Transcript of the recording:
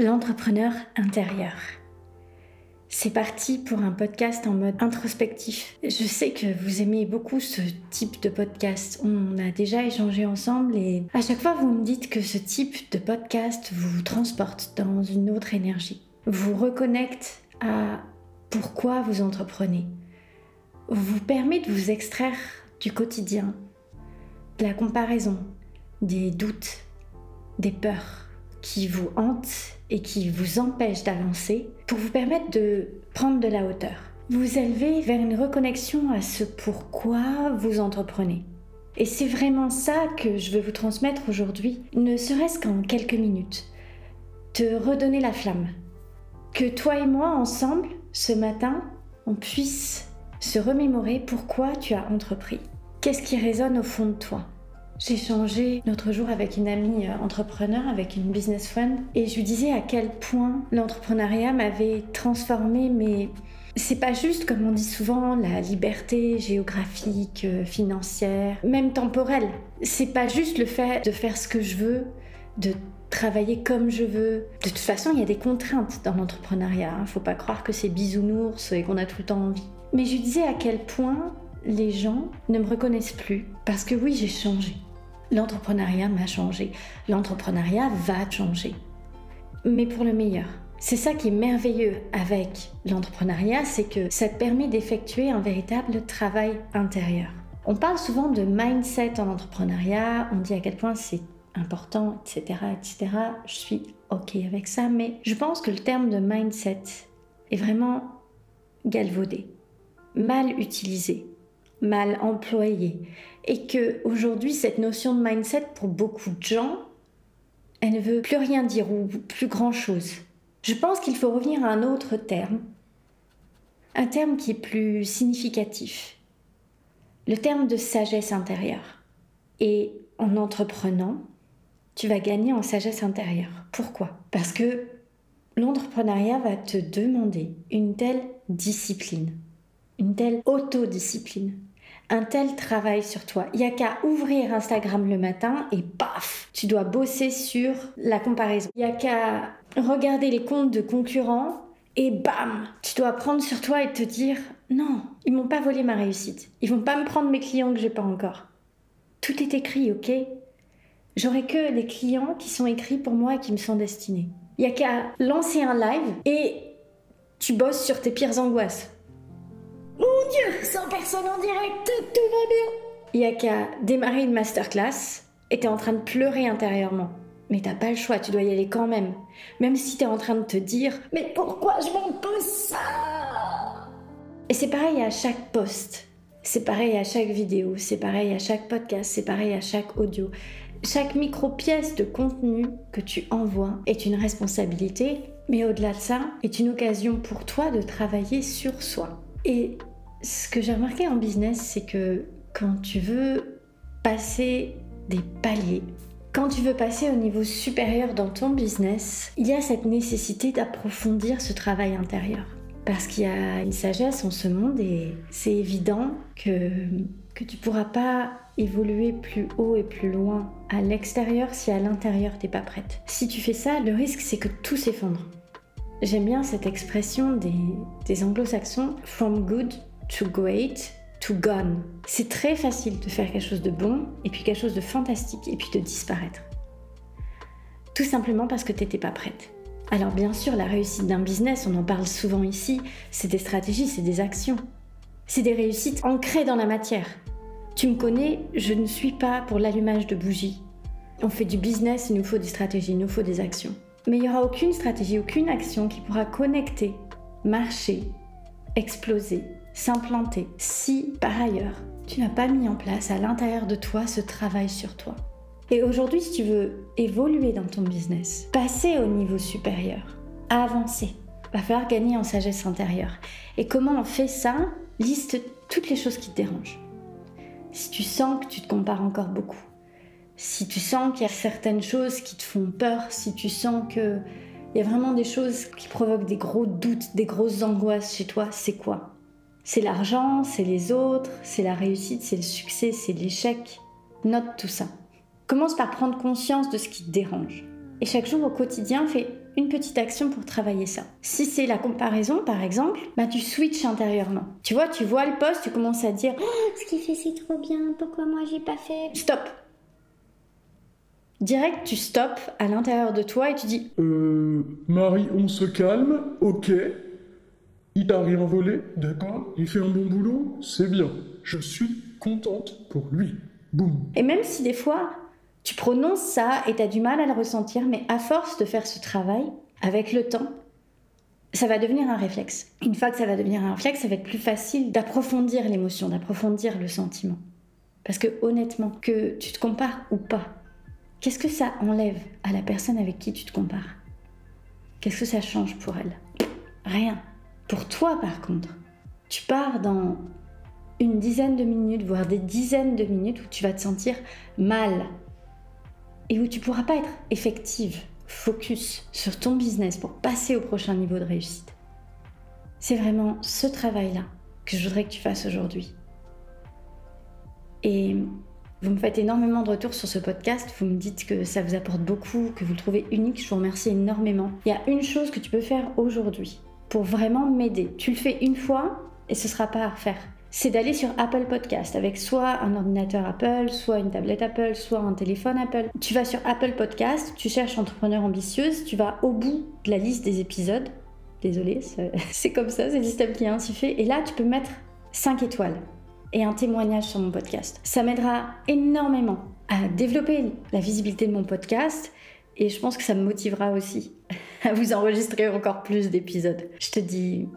l'entrepreneur intérieur. C'est parti pour un podcast en mode introspectif. Je sais que vous aimez beaucoup ce type de podcast. On a déjà échangé ensemble et à chaque fois vous me dites que ce type de podcast vous transporte dans une autre énergie, vous reconnecte à pourquoi vous entreprenez, vous permet de vous extraire du quotidien, de la comparaison, des doutes, des peurs qui vous hantent et qui vous empêchent d'avancer pour vous permettre de prendre de la hauteur. Vous élever vers une reconnexion à ce pourquoi vous entreprenez. Et c'est vraiment ça que je veux vous transmettre aujourd'hui, ne serait-ce qu'en quelques minutes. Te redonner la flamme. Que toi et moi, ensemble, ce matin, on puisse se remémorer pourquoi tu as entrepris. Qu'est-ce qui résonne au fond de toi? J'ai changé l'autre jour avec une amie euh, entrepreneur, avec une business friend, et je lui disais à quel point l'entrepreneuriat m'avait transformé, mais c'est pas juste, comme on dit souvent, la liberté géographique, euh, financière, même temporelle. C'est pas juste le fait de faire ce que je veux, de travailler comme je veux. De toute façon, il y a des contraintes dans l'entrepreneuriat. Hein. Faut pas croire que c'est bisounours et qu'on a tout le temps envie. Mais je lui disais à quel point les gens ne me reconnaissent plus parce que oui, j'ai changé. L'entrepreneuriat m'a changé. L'entrepreneuriat va changer. Mais pour le meilleur. C'est ça qui est merveilleux avec l'entrepreneuriat, c'est que ça te permet d'effectuer un véritable travail intérieur. On parle souvent de mindset en entrepreneuriat, on dit à quel point c'est important, etc., etc. Je suis OK avec ça, mais je pense que le terme de mindset est vraiment galvaudé, mal utilisé mal employé et que aujourd'hui cette notion de mindset pour beaucoup de gens elle ne veut plus rien dire ou plus grand chose. Je pense qu'il faut revenir à un autre terme, un terme qui est plus significatif, le terme de sagesse intérieure. Et en entreprenant, tu vas gagner en sagesse intérieure. Pourquoi? Parce que l'entrepreneuriat va te demander une telle discipline, une telle autodiscipline, un tel travail sur toi. Il n'y a qu'à ouvrir Instagram le matin et paf, tu dois bosser sur la comparaison. Il n'y a qu'à regarder les comptes de concurrents et bam, tu dois prendre sur toi et te dire non, ils m'ont pas volé ma réussite. Ils vont pas me prendre mes clients que j'ai pas encore. Tout est écrit, ok? J'aurai que des clients qui sont écrits pour moi et qui me sont destinés. Il n'y a qu'à lancer un live et tu bosses sur tes pires angoisses. Dieu, 100 personnes en direct, tout va bien. Il y a qu'à démarrer une masterclass et en train de pleurer intérieurement. Mais t'as pas le choix, tu dois y aller quand même. Même si t'es en train de te dire Mais pourquoi je m'impose ça? Et c'est pareil à chaque post, c'est pareil à chaque vidéo, c'est pareil à chaque podcast, c'est pareil à chaque audio. Chaque micro-pièce de contenu que tu envoies est une responsabilité, mais au-delà de ça, est une occasion pour toi de travailler sur soi. Et ce que j'ai remarqué en business, c'est que quand tu veux passer des paliers, quand tu veux passer au niveau supérieur dans ton business, il y a cette nécessité d'approfondir ce travail intérieur. Parce qu'il y a une sagesse en ce monde et c'est évident que, que tu ne pourras pas évoluer plus haut et plus loin à l'extérieur si à l'intérieur tu n'es pas prête. Si tu fais ça, le risque c'est que tout s'effondre. J'aime bien cette expression des anglo-saxons, from good to great to gone. C'est très facile de faire quelque chose de bon et puis quelque chose de fantastique et puis de disparaître. Tout simplement parce que tu n'étais pas prête. Alors bien sûr, la réussite d'un business, on en parle souvent ici, c'est des stratégies, c'est des actions. C'est des réussites ancrées dans la matière. Tu me connais, je ne suis pas pour l'allumage de bougies. On fait du business, il nous faut des stratégies, il nous faut des actions. Mais il n'y aura aucune stratégie, aucune action qui pourra connecter, marcher, exploser, s'implanter si par ailleurs tu n'as pas mis en place à l'intérieur de toi ce travail sur toi. Et aujourd'hui, si tu veux évoluer dans ton business, passer au niveau supérieur, avancer, va falloir gagner en sagesse intérieure. Et comment on fait ça? Liste toutes les choses qui te dérangent. Si tu sens que tu te compares encore beaucoup, si tu sens qu'il y a certaines choses qui te font peur, si tu sens qu'il y a vraiment des choses qui provoquent des gros doutes, des grosses angoisses chez toi, c'est quoi? C'est l'argent, c'est les autres, c'est la réussite, c'est le succès, c'est l'échec. Note tout ça. Commence par prendre conscience de ce qui te dérange. Et chaque jour au quotidien, fais une petite action pour travailler ça. Si c'est la comparaison, par exemple, bah tu switches intérieurement. Tu vois, tu vois le poste, tu commences à dire oh, Ce qu'il fait, c'est trop bien, pourquoi moi j'ai pas fait? Stop Direct, tu stops à l'intérieur de toi et tu dis Euh. Marie, on se calme, ok. Il t'a rien volé, d'accord Il fait un bon boulot, c'est bien. Je suis contente pour lui. Boum. Et même si des fois, tu prononces ça et tu as du mal à le ressentir, mais à force de faire ce travail, avec le temps, ça va devenir un réflexe. Une fois que ça va devenir un réflexe, ça va être plus facile d'approfondir l'émotion, d'approfondir le sentiment. Parce que honnêtement, que tu te compares ou pas, qu'est-ce que ça enlève à la personne avec qui tu te compares? Qu'est-ce que ça change pour elle? Rien. Pour toi, par contre, tu pars dans une dizaine de minutes, voire des dizaines de minutes où tu vas te sentir mal, et où tu pourras pas être effective, focus sur ton business pour passer au prochain niveau de réussite. C'est vraiment ce travail-là que je voudrais que tu fasses aujourd'hui. Et vous me faites énormément de retours sur ce podcast, vous me dites que ça vous apporte beaucoup, que vous le trouvez unique, je vous remercie énormément. Il y a une chose que tu peux faire aujourd'hui pour vraiment m'aider. Tu le fais une fois et ce sera pas à refaire c'est d'aller sur Apple Podcast avec soit un ordinateur Apple, soit une tablette Apple, soit un téléphone Apple. Tu vas sur Apple Podcast, tu cherches entrepreneur ambitieuse, tu vas au bout de la liste des épisodes. Désolée, c'est comme ça, c'est le système qui est ainsi fait. Et là, tu peux mettre 5 étoiles et un témoignage sur mon podcast. Ça m'aidera énormément à développer la visibilité de mon podcast et je pense que ça me motivera aussi à vous enregistrer encore plus d'épisodes. Je te dis